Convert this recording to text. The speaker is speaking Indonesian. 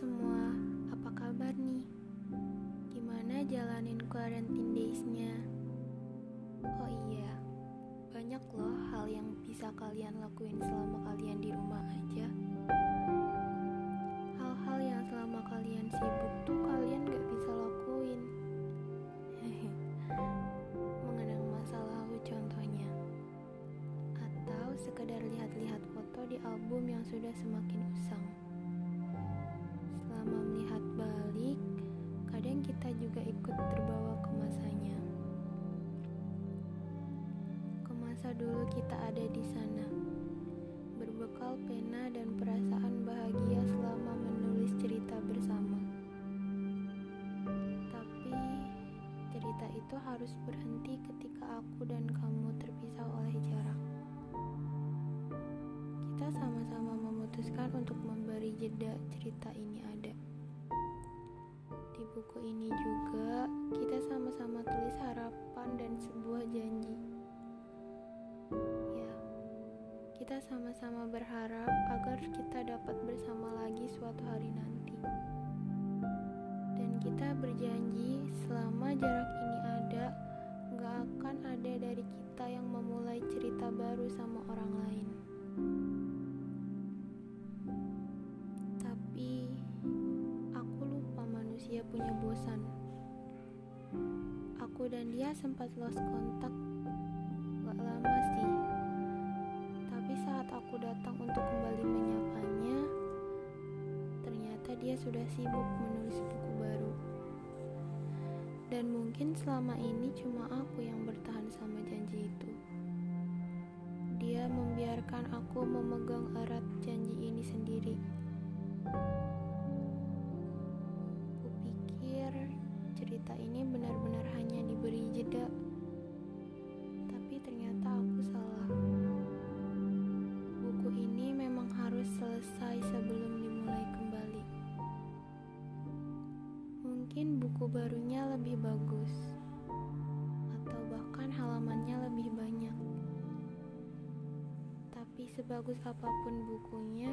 semua, apa kabar nih? Gimana jalanin quarantine days-nya? Oh iya, banyak loh hal yang bisa kalian lakuin selama kalian di rumah aja. Hal-hal yang selama kalian sibuk tuh kalian gak bisa lakuin. Mengenang masa lalu contohnya. Atau sekedar lihat-lihat foto di album yang sudah semakin usang. Juga ikut terbawa ke masanya. Ke masa dulu kita ada di sana, berbekal pena dan perasaan bahagia selama menulis cerita bersama. Tapi cerita itu harus berhenti ketika aku dan kamu terpisah oleh jarak. Kita sama-sama memutuskan untuk memberi jeda cerita ini ada. Buku ini juga kita sama-sama tulis harapan dan sebuah janji. Ya, kita sama-sama berharap agar kita dapat bersama lagi suatu hari nanti. Dan kita berjanji selama jarak ini ada, gak akan ada dari kita yang memulai cerita baru sama orang lain. Punya bosan. Aku dan dia sempat lost kontak gak lama sih. Tapi saat aku datang untuk kembali menyapanya, ternyata dia sudah sibuk menulis buku baru. Dan mungkin selama ini cuma aku yang bertahan sama janji itu. Dia membiarkan aku cerita ini benar-benar hanya diberi jeda, tapi ternyata aku salah. Buku ini memang harus selesai sebelum dimulai kembali. Mungkin buku barunya lebih bagus, atau bahkan halamannya lebih banyak. Tapi sebagus apa pun bukunya,